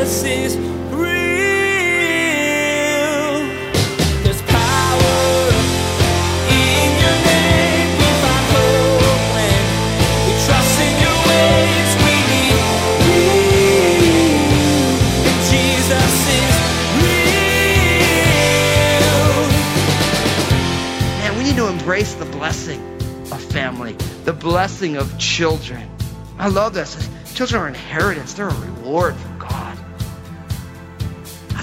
Jesus is real. There's power in your name. We find hope when we trust in your ways. We need you. Jesus is real. Man, we need to embrace the blessing of family, the blessing of children. I love this. Children are an inheritance, they're a reward.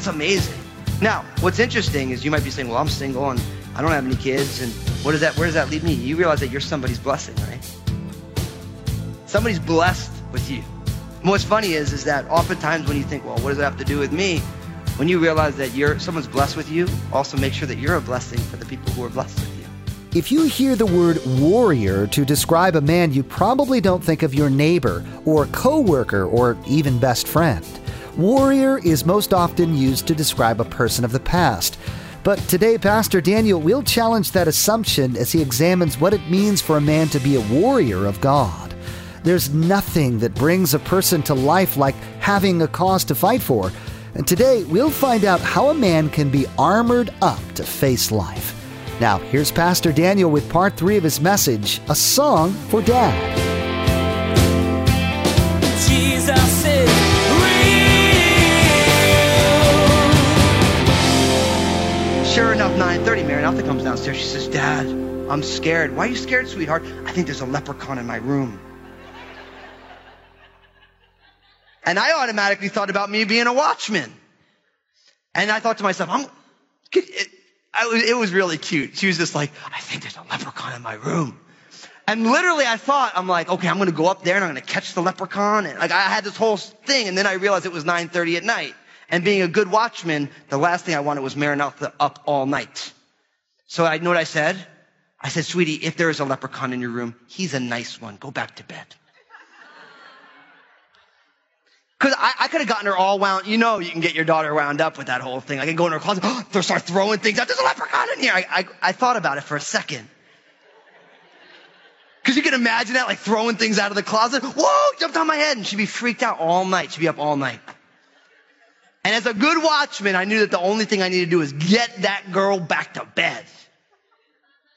That's amazing. Now, what's interesting is you might be saying, Well, I'm single and I don't have any kids, and what does that where does that leave me? You realize that you're somebody's blessing, right? Somebody's blessed with you. And what's funny is is that oftentimes when you think, well, what does that have to do with me? When you realize that you're someone's blessed with you, also make sure that you're a blessing for the people who are blessed with you. If you hear the word warrior to describe a man, you probably don't think of your neighbor or coworker or even best friend. Warrior is most often used to describe a person of the past. But today, Pastor Daniel will challenge that assumption as he examines what it means for a man to be a warrior of God. There's nothing that brings a person to life like having a cause to fight for. And today, we'll find out how a man can be armored up to face life. Now, here's Pastor Daniel with part three of his message A Song for Dad. Jesus is 9:30, Maranatha comes downstairs. She says, "Dad, I'm scared." "Why are you scared, sweetheart?" "I think there's a leprechaun in my room." And I automatically thought about me being a watchman. And I thought to myself, I'm, it, I it was really cute. She was just like, I think there's a leprechaun in my room. And literally I thought, I'm like, okay, I'm going to go up there and I'm going to catch the leprechaun. And like I had this whole thing. And then I realized it was 9.30 at night. And being a good watchman, the last thing I wanted was Maranatha up all night. So I know what I said? I said, sweetie, if there is a leprechaun in your room, he's a nice one. Go back to bed. Because I, I could have gotten her all wound. You know, you can get your daughter wound up with that whole thing. I can go in her closet, oh, start throwing things out. There's a leprechaun in here. I, I, I thought about it for a second. Because you can imagine that, like throwing things out of the closet. Whoa, jumped on my head. And she'd be freaked out all night. She'd be up all night. And as a good watchman, I knew that the only thing I needed to do was get that girl back to bed.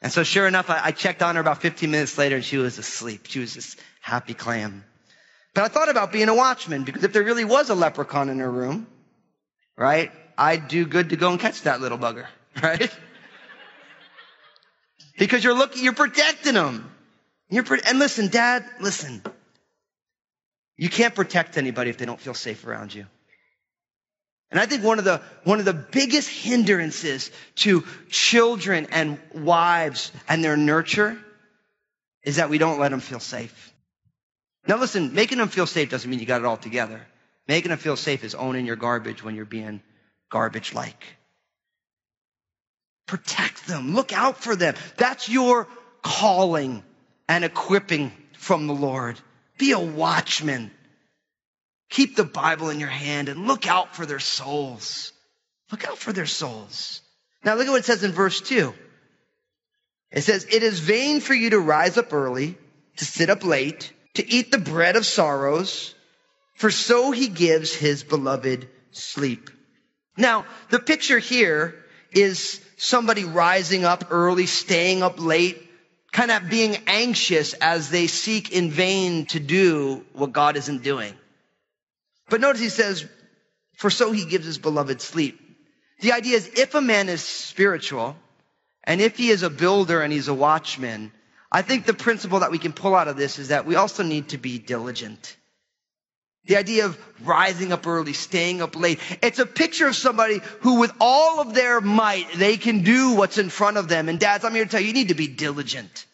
And so sure enough, I, I checked on her about 15 minutes later and she was asleep. She was just happy clam. But I thought about being a watchman because if there really was a leprechaun in her room, right, I'd do good to go and catch that little bugger, right? because you're looking, you're protecting them. You're and listen, dad, listen. You can't protect anybody if they don't feel safe around you. And I think one of the, one of the biggest hindrances to children and wives and their nurture is that we don't let them feel safe. Now listen, making them feel safe doesn't mean you got it all together. Making them feel safe is owning your garbage when you're being garbage like. Protect them. Look out for them. That's your calling and equipping from the Lord. Be a watchman. Keep the Bible in your hand and look out for their souls. Look out for their souls. Now look at what it says in verse 2. It says, It is vain for you to rise up early, to sit up late, to eat the bread of sorrows, for so he gives his beloved sleep. Now, the picture here is somebody rising up early, staying up late, kind of being anxious as they seek in vain to do what God isn't doing. But notice he says, for so he gives his beloved sleep. The idea is if a man is spiritual, and if he is a builder and he's a watchman, I think the principle that we can pull out of this is that we also need to be diligent. The idea of rising up early, staying up late. It's a picture of somebody who with all of their might, they can do what's in front of them. And dads, I'm here to tell you, you need to be diligent.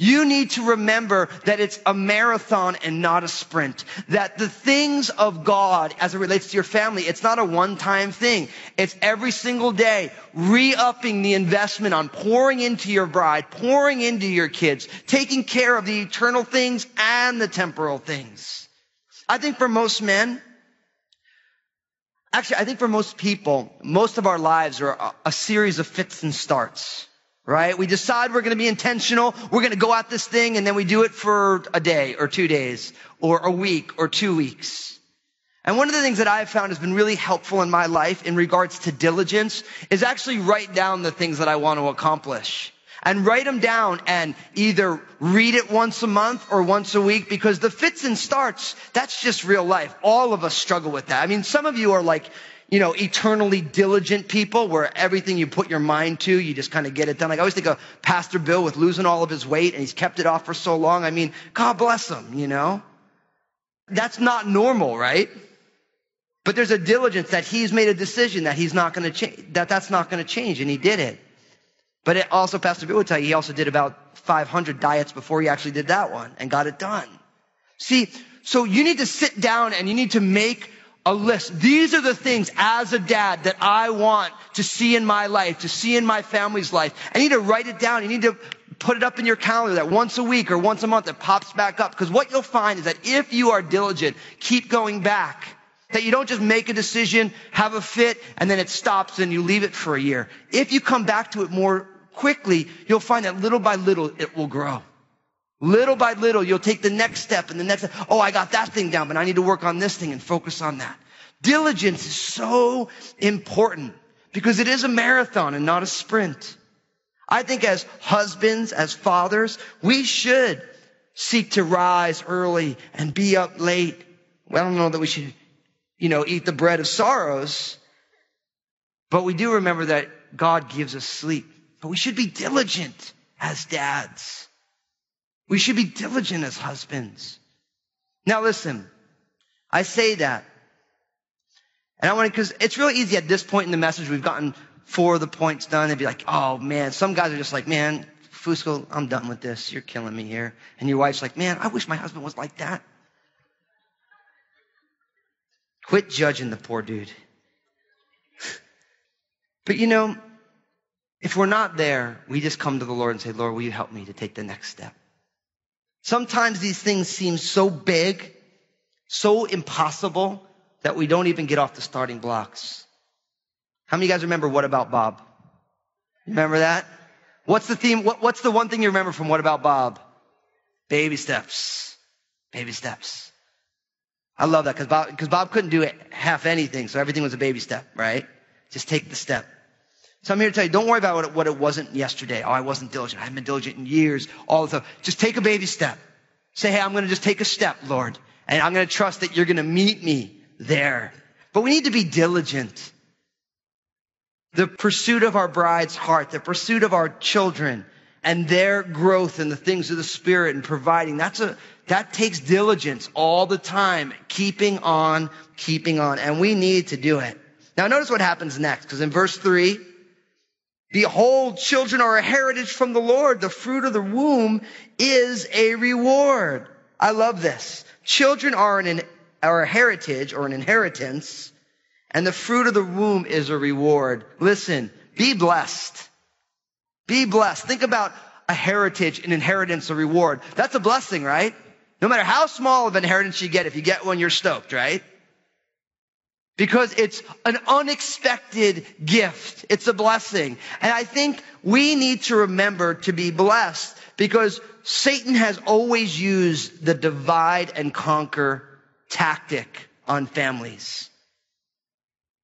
You need to remember that it's a marathon and not a sprint. That the things of God as it relates to your family, it's not a one-time thing. It's every single day re-upping the investment on pouring into your bride, pouring into your kids, taking care of the eternal things and the temporal things. I think for most men, actually, I think for most people, most of our lives are a, series of fits and starts right? We decide we're going to be intentional. We're going to go at this thing and then we do it for a day or two days or a week or two weeks. And one of the things that I've found has been really helpful in my life in regards to diligence is actually write down the things that I want to accomplish and write them down and either read it once a month or once a week because the fits and starts, that's just real life. All of us struggle with that. I mean, some of you are like, you know, eternally diligent people where everything you put your mind to, you just kind of get it done. Like I always think of Pastor Bill with losing all of his weight and he's kept it off for so long. I mean, God bless him, you know? That's not normal, right? But there's a diligence that he's made a decision that he's not going to change, that that's not going to change, and he did it. But it also, Pastor Bill would tell you, he also did about 500 diets before he actually did that one and got it done. See, so you need to sit down and you need to make a list. These are the things as a dad that I want to see in my life, to see in my family's life. I need to write it down. You need to put it up in your calendar that once a week or once a month it pops back up. Because what you'll find is that if you are diligent, keep going back that you don't just make a decision, have a fit, and then it stops and you leave it for a year. If you come back to it more quickly, you'll find that little by little it will grow. Little by little, you'll take the next step and the next step. Oh, I got that thing down, but I need to work on this thing and focus on that. Diligence is so important because it is a marathon and not a sprint. I think as husbands, as fathers, we should seek to rise early and be up late. Well, I don't know that we should you know, eat the bread of sorrows. But we do remember that God gives us sleep. But we should be diligent as dads. We should be diligent as husbands. Now listen, I say that. And I want to, because it's really easy at this point in the message, we've gotten four of the points done and be like, oh man, some guys are just like, man, Fusco, I'm done with this. You're killing me here. And your wife's like, man, I wish my husband was like that. Quit judging the poor dude. But you know, if we're not there, we just come to the Lord and say, Lord, will you help me to take the next step? Sometimes these things seem so big, so impossible that we don't even get off the starting blocks. How many of you guys remember What About Bob? Remember that? What's the theme? What, what's the one thing you remember from What About Bob? Baby steps. Baby steps. I love that because Bob, because Bob couldn't do it, half anything, so everything was a baby step, right? Just take the step. So I'm here to tell you, don't worry about what it, what it wasn't yesterday. Oh, I wasn't diligent. I haven't been diligent in years. All the time. Just take a baby step. Say, hey, I'm going to just take a step, Lord, and I'm going to trust that you're going to meet me there. But we need to be diligent. The pursuit of our bride's heart, the pursuit of our children, and their growth in the things of the Spirit and providing. That's a, that takes diligence all the time, keeping on, keeping on. And we need to do it. Now notice what happens next, because in verse three, behold, children are a heritage from the Lord. The fruit of the womb is a reward. I love this. Children are an, are a heritage or an inheritance, and the fruit of the womb is a reward. Listen, be blessed. Be blessed. Think about a heritage, an inheritance, a reward. That's a blessing, right? No matter how small of an inheritance you get, if you get one, you're stoked, right? Because it's an unexpected gift. It's a blessing. And I think we need to remember to be blessed because Satan has always used the divide and conquer tactic on families.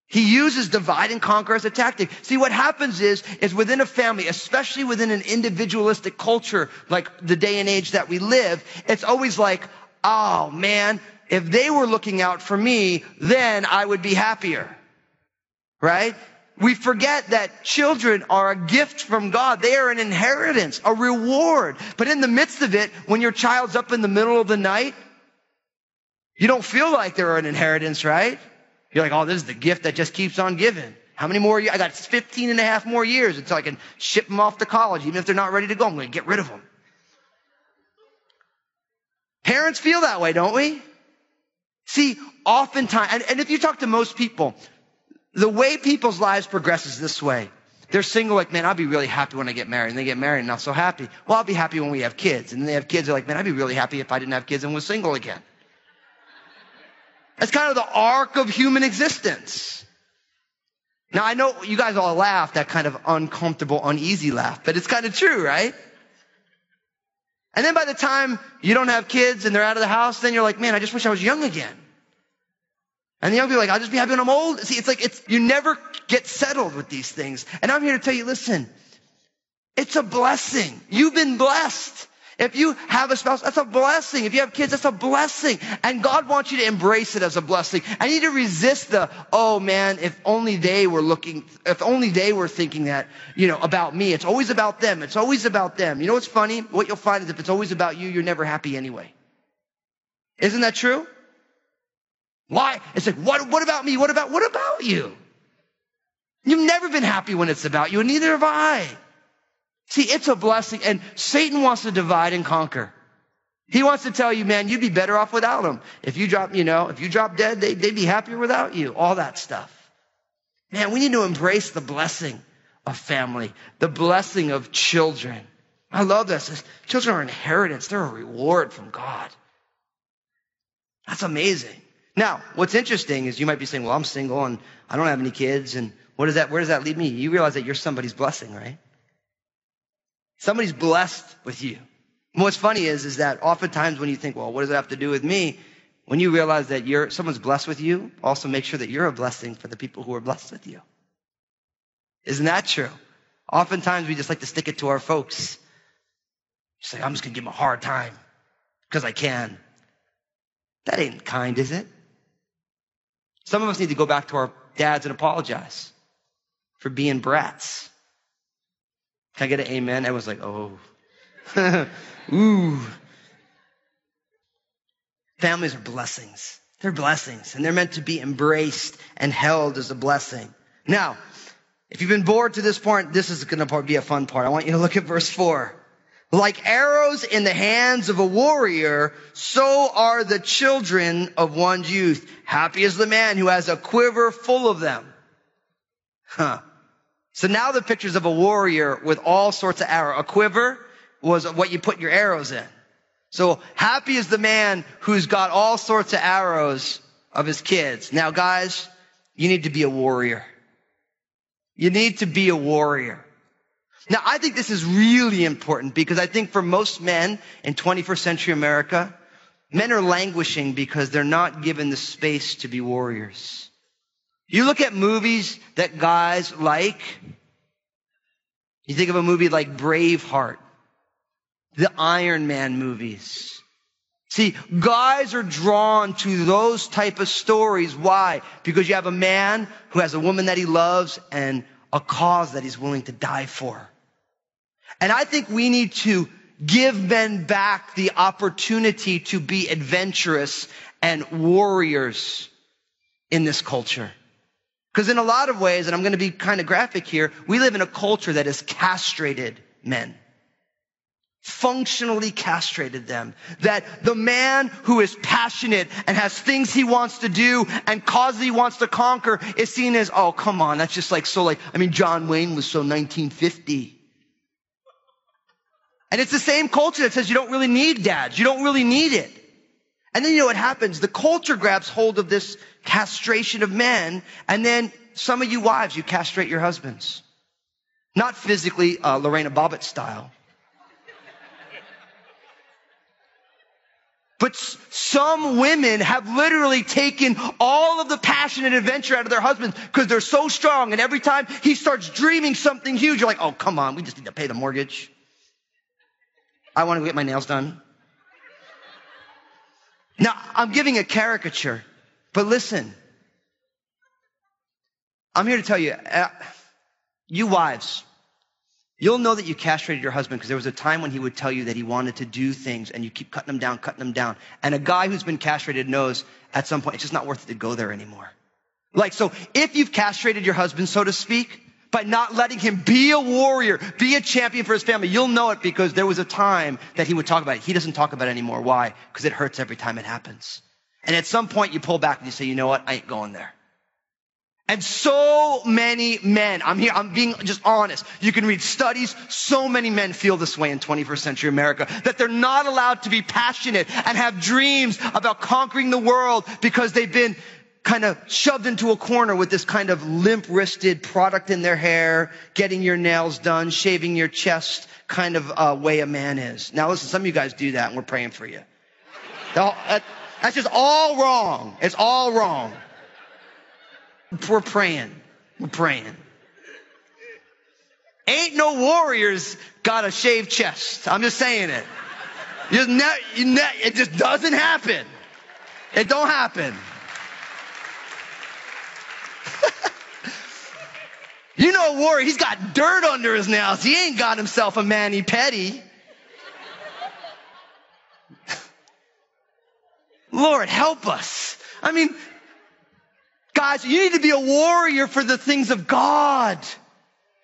He uses divide and conquer as a tactic. See, what happens is, is within a family, especially within an individualistic culture like the day and age that we live, it's always like, oh man, if they were looking out for me, then I would be happier. Right? We forget that children are a gift from God. They are an inheritance, a reward. But in the midst of it, when your child's up in the middle of the night, you don't feel like they're an inheritance, right? You're like, oh, this is the gift that just keeps on giving. How many more? Years? I got 15 and a half more years until I can ship them off to college. Even if they're not ready to go, I'm going to get rid of them. Parents feel that way, don't we? See, oftentimes, and, and if you talk to most people, the way people's lives progress is this way. They're single, like, man, I'll be really happy when I get married. And they get married and not so happy. Well, I'll be happy when we have kids. And then they have kids, they're like, man, I'd be really happy if I didn't have kids and was single again. That's kind of the arc of human existence. Now I know you guys all laugh, that kind of uncomfortable, uneasy laugh, but it's kind of true, right? And then by the time you don't have kids and they're out of the house, then you're like, man, I just wish I was young again. And the young people are like, I'll just be happy when I'm old. See, it's like, it's, you never get settled with these things. And I'm here to tell you, listen, it's a blessing. You've been blessed. If you have a spouse, that's a blessing. If you have kids, that's a blessing. And God wants you to embrace it as a blessing. I need to resist the, oh man, if only they were looking, if only they were thinking that, you know, about me. It's always about them. It's always about them. You know what's funny? What you'll find is if it's always about you, you're never happy anyway. Isn't that true? Why? It's like, what, what about me? What about, what about you? You've never been happy when it's about you, and neither have I. See, it's a blessing, and Satan wants to divide and conquer. He wants to tell you, man, you'd be better off without them. If you drop, you know, if you drop dead, they, they'd be happier without you. All that stuff. Man, we need to embrace the blessing of family, the blessing of children. I love this. Children are inheritance. They're a reward from God. That's amazing. Now, what's interesting is you might be saying, well, I'm single and I don't have any kids. And what does that, where does that lead me? You realize that you're somebody's blessing, right? Somebody's blessed with you. And what's funny is, is that oftentimes when you think, well, what does it have to do with me? When you realize that you're, someone's blessed with you, also make sure that you're a blessing for the people who are blessed with you. Isn't that true? Oftentimes we just like to stick it to our folks. Just like, I'm just gonna give them a hard time because I can. That ain't kind, is it? Some of us need to go back to our dads and apologize for being brats. Can I get an amen? I was like, oh. Ooh. Families are blessings. They're blessings, and they're meant to be embraced and held as a blessing. Now, if you've been bored to this point, this is going to be a fun part. I want you to look at verse 4. Like arrows in the hands of a warrior, so are the children of one's youth. Happy is the man who has a quiver full of them. Huh. So now the pictures of a warrior with all sorts of arrows. A quiver was what you put your arrows in. So happy is the man who's got all sorts of arrows of his kids. Now guys, you need to be a warrior. You need to be a warrior. Now, I think this is really important because I think for most men in 21st century America, men are languishing because they're not given the space to be warriors. You look at movies that guys like. You think of a movie like Braveheart, the Iron Man movies. See, guys are drawn to those type of stories. Why? Because you have a man who has a woman that he loves and a cause that he's willing to die for. And I think we need to give men back the opportunity to be adventurous and warriors in this culture. Because in a lot of ways, and I'm going to be kind of graphic here, we live in a culture that has castrated men. Functionally castrated them. That the man who is passionate and has things he wants to do and causes he wants to conquer is seen as, oh, come on, that's just like so like, I mean, John Wayne was so 1950. And it's the same culture that says you don't really need dads. You don't really need it. And then you know what happens? The culture grabs hold of this castration of men, and then some of you wives, you castrate your husbands. Not physically, uh, Lorena Bobbitt style. But some women have literally taken all of the passion and adventure out of their husbands because they're so strong. And every time he starts dreaming something huge, you're like, oh, come on, we just need to pay the mortgage. I want to get my nails done. Now, I'm giving a caricature, but listen. I'm here to tell you, uh, you wives, you'll know that you castrated your husband because there was a time when he would tell you that he wanted to do things and you keep cutting him down, cutting him down. And a guy who's been castrated knows at some point it's just not worth it to go there anymore. Like, so if you've castrated your husband, so to speak, by not letting him be a warrior, be a champion for his family. You'll know it because there was a time that he would talk about it. He doesn't talk about it anymore. Why? Because it hurts every time it happens. And at some point you pull back and you say, you know what? I ain't going there. And so many men, I'm here, I'm being just honest. You can read studies. So many men feel this way in 21st century America that they're not allowed to be passionate and have dreams about conquering the world because they've been kind of shoved into a corner with this kind of limp wristed product in their hair, getting your nails done, shaving your chest kind of uh, way a man is. Now listen, some of you guys do that and we're praying for you. That's just all wrong. It's all wrong. We're praying. We're praying. Ain't no warriors got a shaved chest. I'm just saying it. You ne- ne- it just doesn't happen. It don't happen. you know a warrior, he's got dirt under his nails. He ain't got himself a mani pedi. Lord, help us. I mean, guys, you need to be a warrior for the things of God.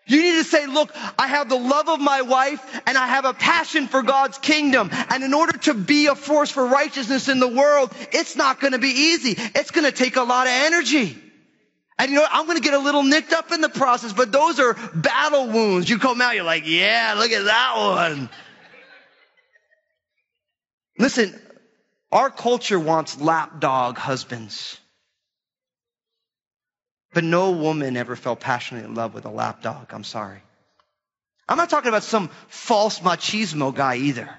You need to say, look, I have the love of my wife and I have a passion for God's kingdom. And in order to be a force for righteousness in the world, it's not going to be easy. It's going to take a lot of energy. And you know? I'm going to get a little nicked up in the process, but those are battle wounds. You come out, you're like, yeah, look at that one. Listen, our culture wants lapdog husbands. But no woman ever fell passionately in love with a lapdog. I'm sorry. I'm not talking about some false machismo guy either.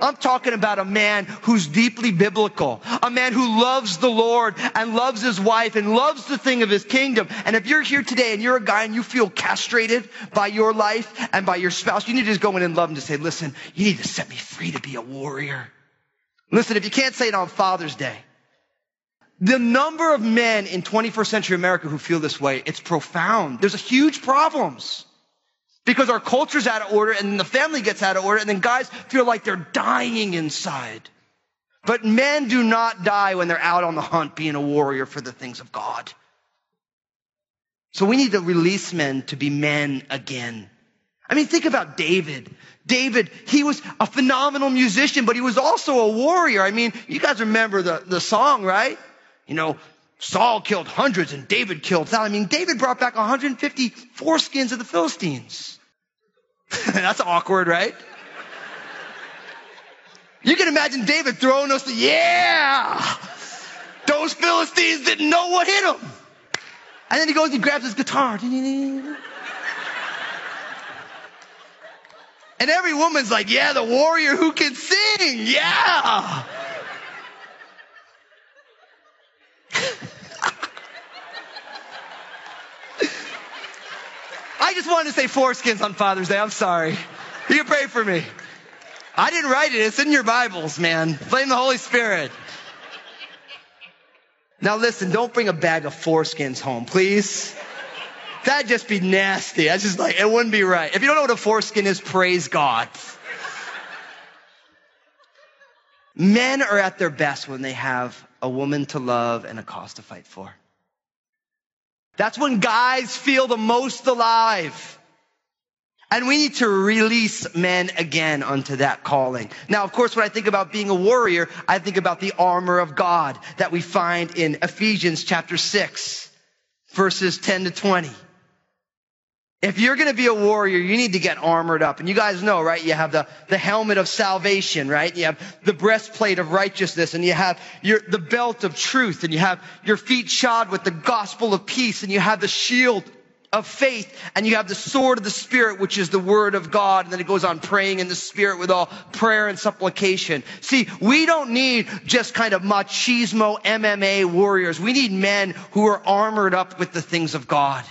I'm talking about a man who's deeply biblical, a man who loves the Lord and loves his wife and loves the thing of his kingdom. And if you're here today and you're a guy and you feel castrated by your life and by your spouse, you need to just go in and love him to say, listen, you need to set me free to be a warrior. Listen, if you can't say it on Father's Day, the number of men in 21st century America who feel this way, it's profound. There's a huge problems. Because our culture's out of order and then the family gets out of order and then guys feel like they're dying inside. But men do not die when they're out on the hunt being a warrior for the things of God. So we need to release men to be men again. I mean, think about David. David, he was a phenomenal musician, but he was also a warrior. I mean, you guys remember the, the song, right? You know, Saul killed hundreds and David killed thousands. I mean, David brought back 150 foreskins of the Philistines. That's awkward, right? You can imagine David throwing the, yeah! Those Philistines didn't know what hit them. And then he goes and grabs his guitar. And every woman's like, yeah, the warrior who can sing. Yeah. I just wanted to say foreskins on Father's Day. I'm sorry. You pray for me. I didn't write it. It's in your Bibles, man. Blame the Holy Spirit. Now listen, don't bring a bag of foreskins home, please. That'd just be nasty. That's just like, it wouldn't be right. If you don't know what a foreskin is, praise God. Men are at their best when they have a woman to love and a cause to fight for. That's when guys feel the most alive. And we need to release men again unto that calling. Now, of course, when I think about being a warrior, I think about the armor of God that we find in Ephesians chapter 6, verses 10 to 20. If you're going to be a warrior, you need to get armored up. And you guys know, right? You have the, the helmet of salvation, right? You have the breastplate of righteousness and you have your, the belt of truth and you have your feet shod with the gospel of peace and you have the shield of faith and you have the sword of the spirit, which is the word of God. And then it goes on praying in the spirit with all prayer and supplication. See, we don't need just kind of machismo MMA warriors. We need men who are armored up with the things of God.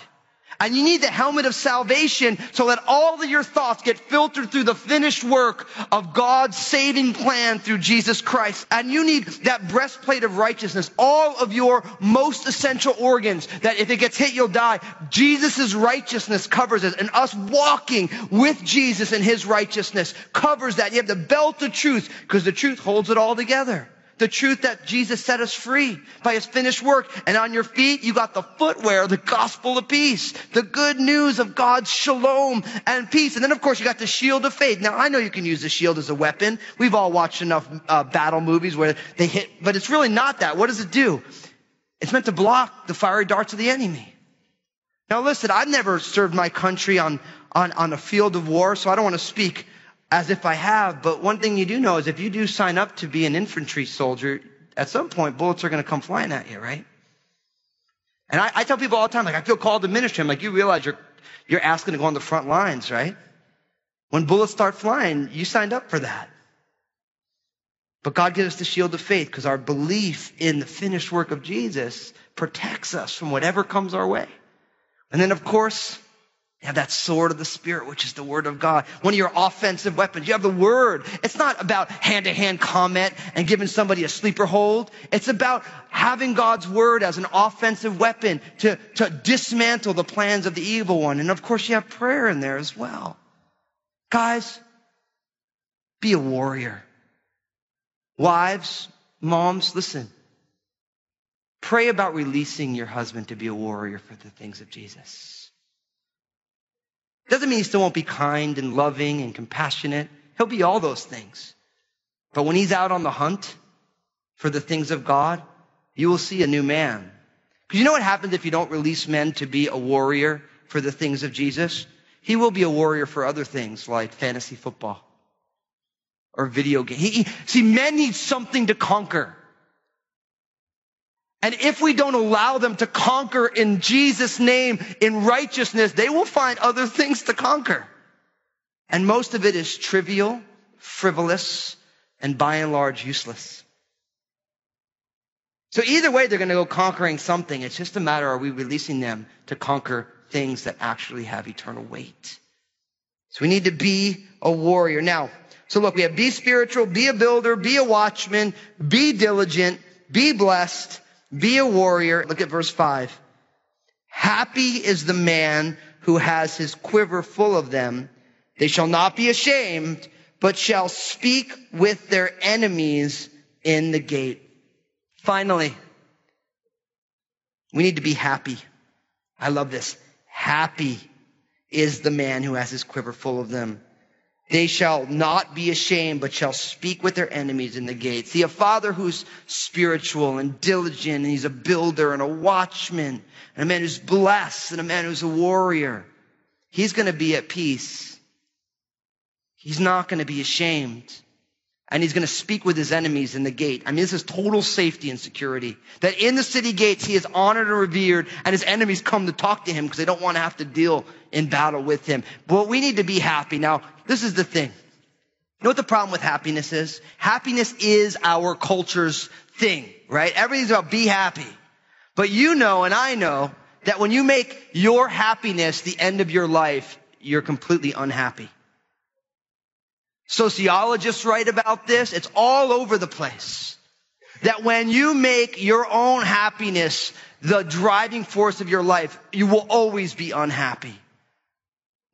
And you need the helmet of salvation so that all of your thoughts get filtered through the finished work of God's saving plan through Jesus Christ. And you need that breastplate of righteousness, all of your most essential organs, that if it gets hit, you'll die. Jesus' righteousness covers it. And us walking with Jesus and his righteousness covers that. You have the belt of truth because the truth holds it all together. The truth that Jesus set us free by his finished work. And on your feet, you got the footwear, the gospel of peace, the good news of God's shalom and peace. And then, of course, you got the shield of faith. Now, I know you can use the shield as a weapon. We've all watched enough uh, battle movies where they hit, but it's really not that. What does it do? It's meant to block the fiery darts of the enemy. Now, listen, I've never served my country on, on, on a field of war, so I don't want to speak as if I have, but one thing you do know is if you do sign up to be an infantry soldier, at some point bullets are going to come flying at you, right? And I, I, tell people all the time, like, I feel called to ministry. I'm like, you realize you're, you're asking to go on the front lines, right? When bullets start flying, you signed up for that. But God gives us the shield of faith because our belief in the finished work of Jesus protects us from whatever comes our way. And then, of course, you have that sword of the Spirit, which is the Word of God. One of your offensive weapons. You have the Word. It's not about hand to hand comment and giving somebody a sleeper hold. It's about having God's Word as an offensive weapon to, to dismantle the plans of the evil one. And of course, you have prayer in there as well. Guys, be a warrior. Wives, moms, listen. Pray about releasing your husband to be a warrior for the things of Jesus. Doesn't mean he still won't be kind and loving and compassionate. He'll be all those things. But when he's out on the hunt for the things of God, you will see a new man. Because you know what happens if you don't release men to be a warrior for the things of Jesus? He will be a warrior for other things like fantasy football or video game. See, men need something to conquer. And if we don't allow them to conquer in Jesus' name, in righteousness, they will find other things to conquer. And most of it is trivial, frivolous, and by and large useless. So either way, they're going to go conquering something. It's just a matter, are we releasing them to conquer things that actually have eternal weight? So we need to be a warrior. Now, so look, we have be spiritual, be a builder, be a watchman, be diligent, be blessed, be a warrior. Look at verse five. Happy is the man who has his quiver full of them. They shall not be ashamed, but shall speak with their enemies in the gate. Finally, we need to be happy. I love this. Happy is the man who has his quiver full of them. They shall not be ashamed, but shall speak with their enemies in the gate. See, a father who's spiritual and diligent, and he's a builder and a watchman, and a man who's blessed, and a man who's a warrior, he's going to be at peace. He's not going to be ashamed. And he's going to speak with his enemies in the gate. I mean, this is total safety and security. That in the city gates, he is honored and revered, and his enemies come to talk to him because they don't want to have to deal in battle with him. But we need to be happy. Now, this is the thing. You know what the problem with happiness is? Happiness is our culture's thing, right? Everything's about be happy. But you know, and I know, that when you make your happiness the end of your life, you're completely unhappy. Sociologists write about this. It's all over the place. That when you make your own happiness the driving force of your life, you will always be unhappy.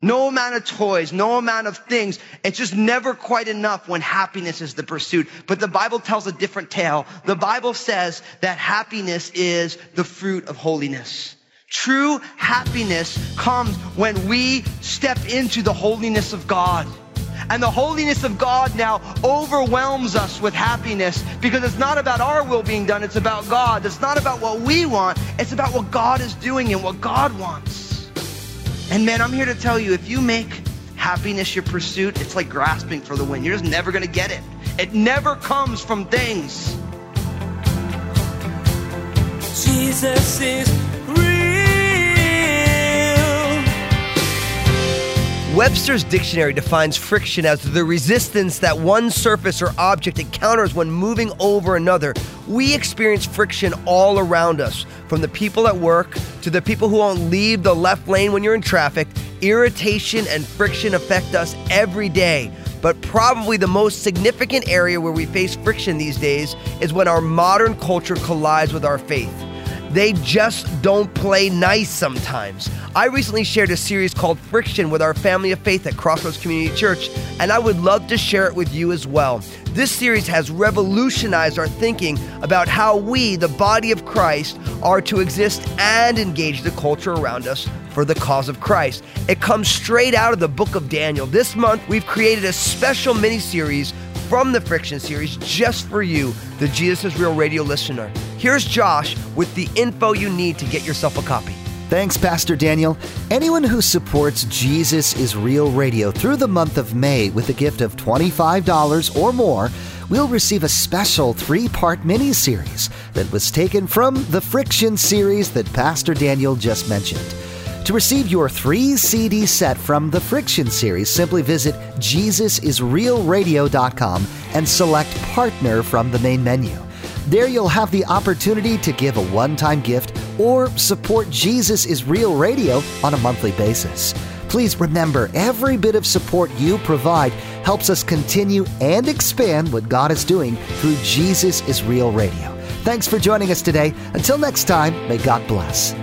No amount of toys, no amount of things. It's just never quite enough when happiness is the pursuit. But the Bible tells a different tale. The Bible says that happiness is the fruit of holiness. True happiness comes when we step into the holiness of God. And the holiness of God now overwhelms us with happiness because it's not about our will being done, it's about God. It's not about what we want, it's about what God is doing and what God wants. And man, I'm here to tell you if you make happiness your pursuit, it's like grasping for the wind. You're just never going to get it. It never comes from things. Jesus is Webster's dictionary defines friction as the resistance that one surface or object encounters when moving over another. We experience friction all around us, from the people at work to the people who won't leave the left lane when you're in traffic. Irritation and friction affect us every day. But probably the most significant area where we face friction these days is when our modern culture collides with our faith. They just don't play nice sometimes. I recently shared a series called Friction with our family of faith at Crossroads Community Church, and I would love to share it with you as well. This series has revolutionized our thinking about how we, the body of Christ, are to exist and engage the culture around us for the cause of Christ. It comes straight out of the book of Daniel. This month, we've created a special mini series from the Friction series just for you, the Jesus is Real radio listener. Here's Josh with the info you need to get yourself a copy. Thanks, Pastor Daniel. Anyone who supports Jesus is Real Radio through the month of May with a gift of $25 or more will receive a special three part mini series that was taken from the Friction series that Pastor Daniel just mentioned. To receive your three CD set from the Friction series, simply visit JesusIsRealRadio.com and select Partner from the main menu. There you'll have the opportunity to give a one time gift or support Jesus is Real Radio on a monthly basis. Please remember every bit of support you provide helps us continue and expand what God is doing through Jesus is Real Radio. Thanks for joining us today. Until next time, may God bless.